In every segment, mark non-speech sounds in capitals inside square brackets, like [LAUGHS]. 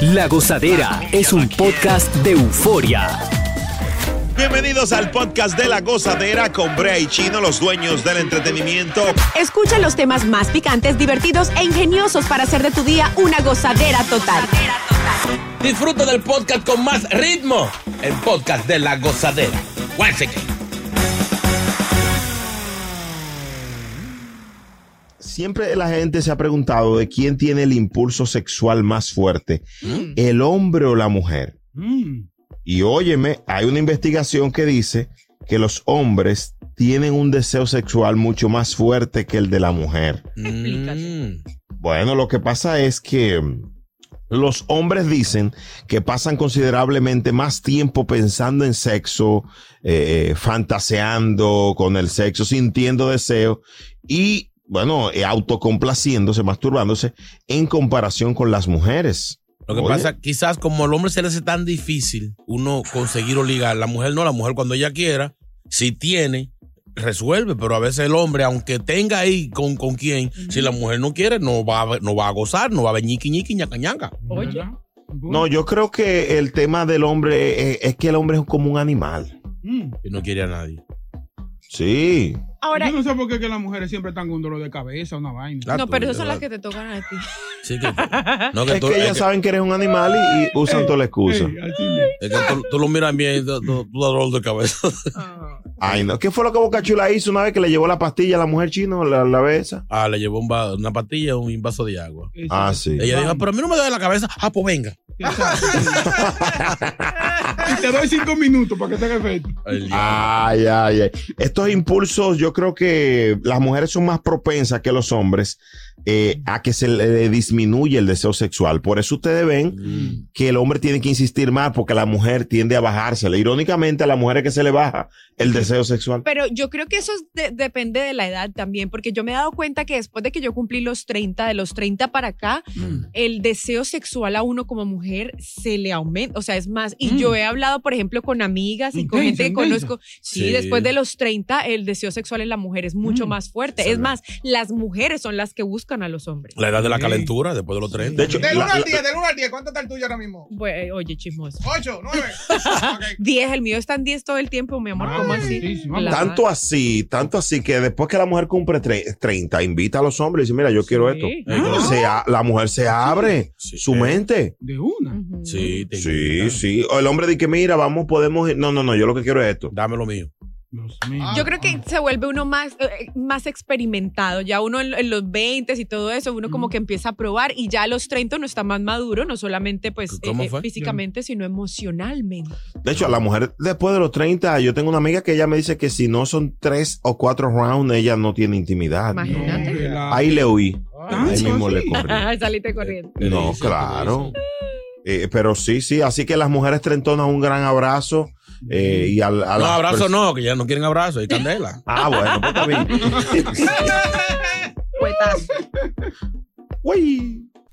La Gozadera es un podcast de euforia. Bienvenidos al podcast de La Gozadera con Brea y Chino, los dueños del entretenimiento. Escucha los temas más picantes, divertidos e ingeniosos para hacer de tu día una gozadera total. Disfruta del podcast con más ritmo. El podcast de La Gozadera. Once again. Siempre la gente se ha preguntado de quién tiene el impulso sexual más fuerte, el hombre o la mujer. Y óyeme, hay una investigación que dice que los hombres tienen un deseo sexual mucho más fuerte que el de la mujer. Mm. Bueno, lo que pasa es que mm, los hombres dicen que pasan considerablemente más tiempo pensando en sexo, eh, fantaseando con el sexo, sintiendo deseo y, bueno, eh, autocomplaciéndose, masturbándose en comparación con las mujeres. Lo que Oye. pasa, quizás como al hombre se le hace tan difícil uno conseguir o ligar, la mujer no, la mujer cuando ella quiera, si tiene, resuelve, pero a veces el hombre, aunque tenga ahí con, con quién, si la mujer no quiere, no va, a, no va a gozar, no va a ver ñiqui ñiqui ñaca ñaca. Oye. No, yo creo que el tema del hombre eh, es, que el hombre es como un animal. Y no quiere a nadie. Sí. Ahora, Yo no sé por qué que las mujeres siempre están con un dolor de cabeza, una vaina. No, pero esas son las que te tocan a ti. [LAUGHS] Sí, que, [LAUGHS] no, que Es tú, que es ellas que- saben que eres un animal y, y usan toda la excusa. Ey, es que tú, tú lo miras bien y tú, tú, dolor de cabeza. Ay, no. ¿Qué fue lo que Boca Chula hizo una vez que le llevó la pastilla a la mujer chino, la, la vez esa? Ah, le llevó un va- una pastilla y un vaso de agua. Ah, sí. Ella dijo, pero a mí no me duele la cabeza. Ah, pues venga. [LAUGHS] Te doy cinco minutos para que te haga efecto. Ay, ay, ay. Estos impulsos, yo creo que las mujeres son más propensas que los hombres eh, a que se le disminuye el deseo sexual. Por eso ustedes ven que el hombre tiene que insistir más porque la mujer tiende a bajársele. Irónicamente, a la mujer es que se le baja el deseo sexual. Pero yo creo que eso es de- depende de la edad también, porque yo me he dado cuenta que después de que yo cumplí los 30, de los 30 para acá, el deseo sexual a uno como mujer se le aumenta, o sea, es más. Y Mm. yo he hablado, por ejemplo, con amigas y con gente que conozco. Sí, Sí. después de los 30, el deseo sexual en la mujer es mucho Mm. más fuerte. Sí. Es más, las mujeres son las que buscan a los hombres. La edad de la Sí. calentura, después de los 30. De hecho, Del la- 1 al la- 10, del 1 al 10, ¿cuánto está el tuyo ahora mismo? Bue- oye, chismoso. 8, 9. 10, el mío está en 10 todo el tiempo, mi amor. Ah, ¿Cómo así? tanto así, tanto así que después que la mujer cumple tre- 30, invita a los hombres y dice, mira, yo quiero Sí. esto. Ah. Se a- la mujer se abre Sí. su mente. De una. Sí, te Sí, sí. O el hombre dice que mira, vamos, podemos ir. No, no, no, yo lo que quiero es esto. Dame lo mío. Yo creo que se vuelve uno más, eh, más experimentado. Ya uno en, en los 20 y todo eso, uno como que empieza a probar y ya a los 30 uno está más maduro, no solamente pues ¿Cómo eh, fue? físicamente, sino emocionalmente. De hecho, a la mujer después de los 30, yo tengo una amiga que ella me dice que si no son tres o cuatro rounds, ella no tiene intimidad. Imagínate. Ahí le oí. ¿Tanto Ahí mismo le corrí. [LAUGHS] Saliste corriendo. No, claro. Eh, pero sí, sí. Así que las mujeres trentonas, un gran abrazo. eh, y al, a No, abrazo no, que ya no quieren abrazo, hay candela. Ah, bueno, pues está bien. [LAUGHS] [LAUGHS] Cuetazo. Uy.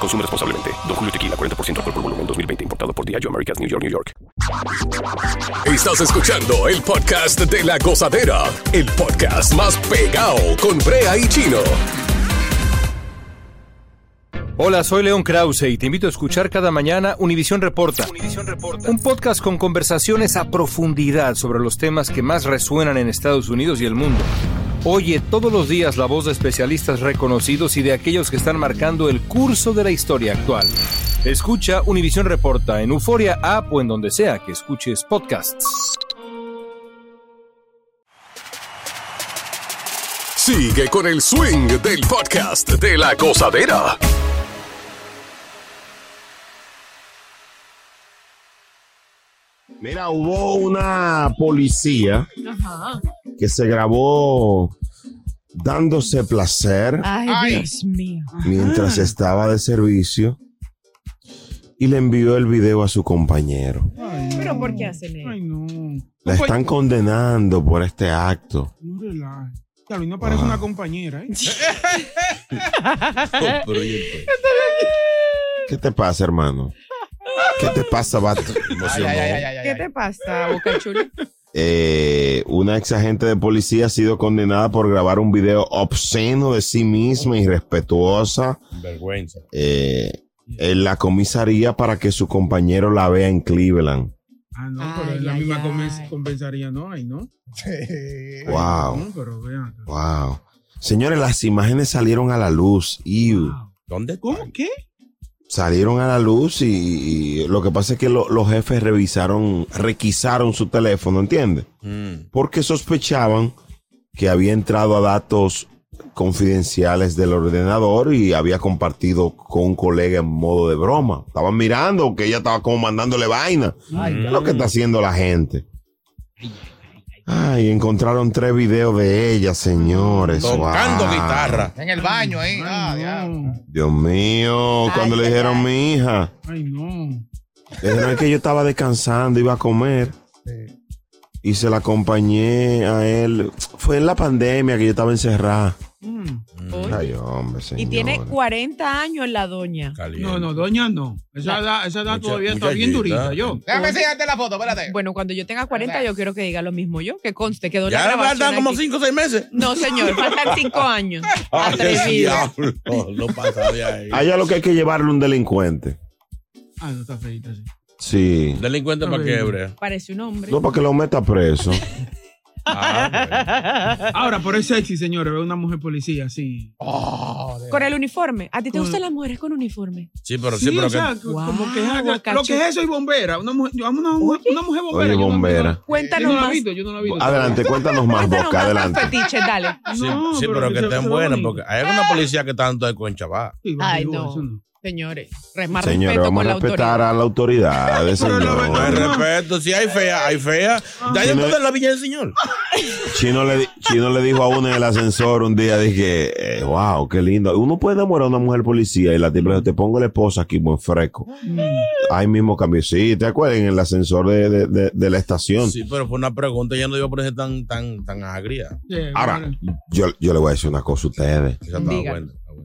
Consume responsablemente. Don Julio Tequila, 40% alcohol por volumen, 2020. Importado por Diageo Americas, New York, New York. Estás escuchando el podcast de la gozadera, el podcast más pegado con Brea y Chino. Hola, soy León Krause y te invito a escuchar cada mañana Univisión Reporta. Un podcast con conversaciones a profundidad sobre los temas que más resuenan en Estados Unidos y el mundo. Oye todos los días la voz de especialistas reconocidos y de aquellos que están marcando el curso de la historia actual. Escucha Univisión Reporta en Euforia App o en donde sea que escuches podcasts. Sigue con el swing del podcast de la gozadera. Mira, hubo una policía que se grabó dándose placer Ay, Dios mío. mientras estaba de servicio y le envió el video a su compañero. Pero ¿por qué hacen eso? Ay, no. La están condenando por este acto. No. Claro, y no parece Ah. una compañera, ¿eh? ¿Qué te pasa, hermano? ¿Qué te pasa, vato? ¿Qué te pasa, Boca Chula? Eh, una ex agente de policía ha sido condenada por grabar un video obsceno de sí misma y respetuosa Vergüenza. eh, en la comisaría para que su compañero la vea en Cleveland. Ah, no, pero Ay, es la ay, misma ay. compensaría, ¿no? Ay, no. Wow, No, pero vean. acá. wow. Señores, las imágenes salieron a la luz. ¿Dónde? ¿Cómo? ¿Qué? Salieron a la luz y, y lo que pasa es que lo- los jefes revisaron, requisaron su teléfono, ¿entiendes? Mm. Porque sospechaban que había entrado a datos confidenciales del ordenador y había compartido con un colega en modo de broma. Estaban mirando que ella estaba como mandándole vaina. ¿Qué es lo que está haciendo la gente? Ay, encontraron tres videos de ella, señores. Tocando Wow. guitarra. En el baño ahí. Ah, Ay, diablo. no. Dios mío, cuando Ay, le dijeron ay. mi hija, Ay, no. le dijeron que yo estaba descansando, iba a comer. Y se la acompañé a él. Fue en la pandemia que yo estaba encerrada. Mm. Oye. Ay, hombre, Y tiene 40 años la doña. Caliente. No, no, doña no. Esa edad, esa edad Mucha- todavía está bien durita. Yo. Déjame enseñarte la foto, espérate. Bueno, cuando yo tenga 40, yo quiero que diga lo mismo yo. Que conste, quedó la Ya faltan como aquí. 5 o 6 meses. No, señor, faltan 5 [LAUGHS] años. Ay, Atrevido. diablo. No pasa de ahí. A ella lo que hay que llevarle un delincuente. Ah, no está feita, sí. Sí. Delincuente para qué, Brea. Parece un hombre. No, para que lo meta preso. [LAUGHS] Ah, [LAUGHS] Ahora, pero es sexy, señores, ver una mujer policía, sí. Oh, Con el uniforme. ¿A ti te Con- gustan las mujeres con uniforme? Sí, pero Sí, sí, pero o sea, que. Wow, como que es algo- lo que es eso y bombera. Una mujer, yo amo una, mujer- una mujer bombera. Oye, yo no- bombera. yo no- Yo Cuéntanos no la he más. visto, yo no la visto. Adelante, cuéntanos más, Cuéntanos Boca, más adelante. fetiches, dale. Sí, No, sí, pero pero que estén bonito. porque hay una policía que tanto es con chaval. Sí, Ay, no. No. Señores, más Señores, respeto vamos con a la respetar autoridad. a la autoridad, [LAUGHS] Pero la señor. No hay respeto, si hay fea, hay fea. Ya yo no- estoy en la Villa del Señor. Chino le, Chino le dijo a uno en el ascensor un día, dije, eh, wow, qué lindo. Uno puede enamorar a una mujer policía y la tipa te pongo la esposa aquí, buen fresco. Mm. Ahí mismo cambió. Sí, ¿te acuerdas? En el ascensor de, de- de- de la estación. Sí, pero fue una pregunta, ya no digo por eso tan, tan, tan agria. Sí, Ahora, bueno. yo, yo le voy a decir una cosa a ustedes. Estaba Diga.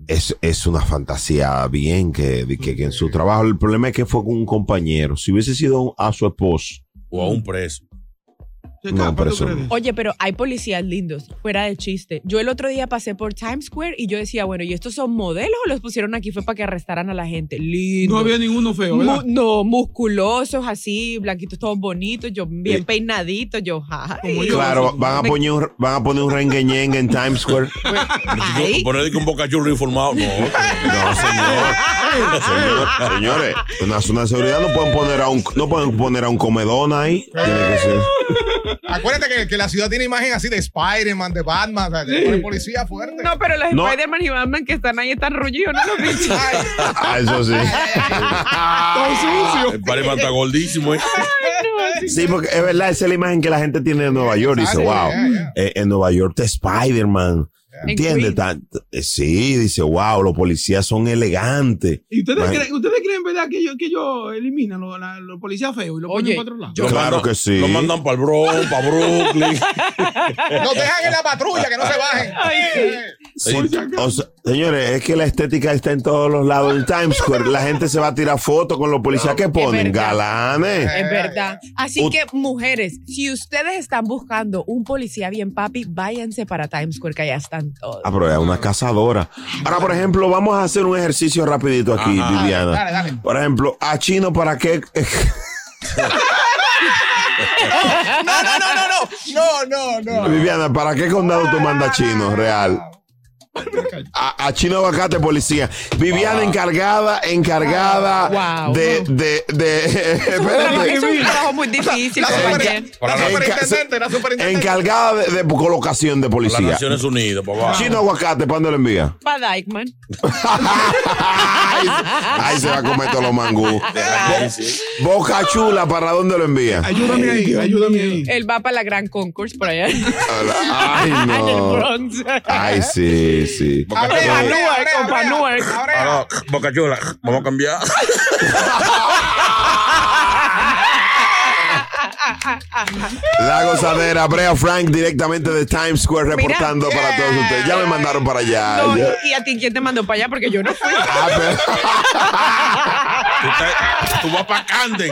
Es, es una fantasía bien que, que en su trabajo. El problema es que fue con un compañero. Si hubiese sido a su esposo, O a un preso. No, pero eso. Oye, pero hay policías lindos, fuera de chiste. Yo el otro día pasé por Times Square y yo decía, bueno, ¿y estos son modelos o los pusieron aquí fue para que arrestaran a la gente? Lindo. No había ninguno feo, ¿verdad? no, musculosos así, blanquitos, todos bonitos, yo bien Eh. peinaditos, yo, ay. Claro, van a poner un, van a poner un rengueñengue en Times Square. [LAUGHS] Ay. Poner que un bocachurro informado. No, No, señor. Señor, [LAUGHS] Señores, una zona de seguridad no pueden poner a un, no pueden poner a un comedón ahí. Tiene que ser. Acuérdate que, que la ciudad tiene imagen así de Spider-Man, de Batman, o sea, de policía fuerte. No, pero los No. Spider-Man y Batman que están ahí están rollidos, ¿no los viste? Ah, eso sí. El Spider-Man está gordísimo. ¿eh? Sí, porque es verdad, esa es la imagen que la gente tiene de Nueva York. Dice, wow, eh, en Nueva York está Spider-Man. En ¿Entiendes? Eh, Sí, dice, wow, los policías son elegantes. ¿Y ustedes creen, ustedes creen verdad que ellos que ellos eliminan los, la- los policías feos y los Oye, ponen para otro lado? Lo Claro mandan- que sí. Lo mandan para el Bronx, para Brooklyn. [LAUGHS] Nos dejan en la patrulla, que no se bajen. Sí, o sea, señores, es que la estética está en todos los lados. En Times Square, la gente se va a tirar fotos con los policías que ponen. Galanes. Es verdad. Así que, mujeres, si ustedes están buscando un policía bien papi, váyanse para Times Square, que allá están todos. Ah, pero es una cazadora. Ahora, por ejemplo, vamos a hacer un ejercicio rapidito aquí, Ajá. Viviana. Dale, dale. Por ejemplo, a Chino, ¿para qué? [LAUGHS] No, no, no, no, no. No, no, no. Viviana, ¿para qué condado tú mandas a Chino, real? A, a Chino Aguacate, policía. Viviana encargada, encargada Wow. de, de, [LAUGHS] de, espérate. Es un trabajo muy difícil, La, compañero. super- la superintendente, la superintendente. encargada de, de colocación de Las policía. Naciones Unidas, papá. Chino Aguacate, ¿para dónde lo envía? Para Dykeman. [LAUGHS] Ay, se va a comer todos los mangú. Boca Chula, ¿para dónde lo envía? Ayúdame ahí, ayúdame ahí. Él va para la Gran Concourse por allá. Ay, [LAUGHS] En el no. Bronx. Ay, sí, sí. Abre, Pa' abre, Boca Chula, vamos a cambiar. [LAUGHS] La gozadera, Brea Frank, directamente de Times Square, reportando Mira. para todos ustedes. Ya me mandaron para allá. No, Ya- ¿Y a ti quién te mandó para allá? Porque yo no fui. Ah, pero- Tú, estás- tú vas para Camden.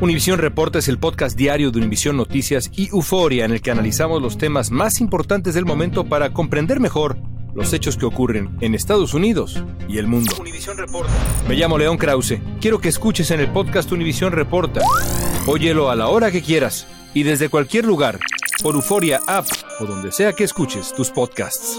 Univisión Reporta es el podcast diario de Univisión Noticias y Euforia en el que analizamos los temas más importantes del momento para comprender mejor los hechos que ocurren en Estados Unidos y el mundo. Me llamo León Krause. Quiero que escuches en el podcast Univisión Reporta. Óyelo a la hora que quieras y desde cualquier lugar por Euforia App o donde sea que escuches tus podcasts.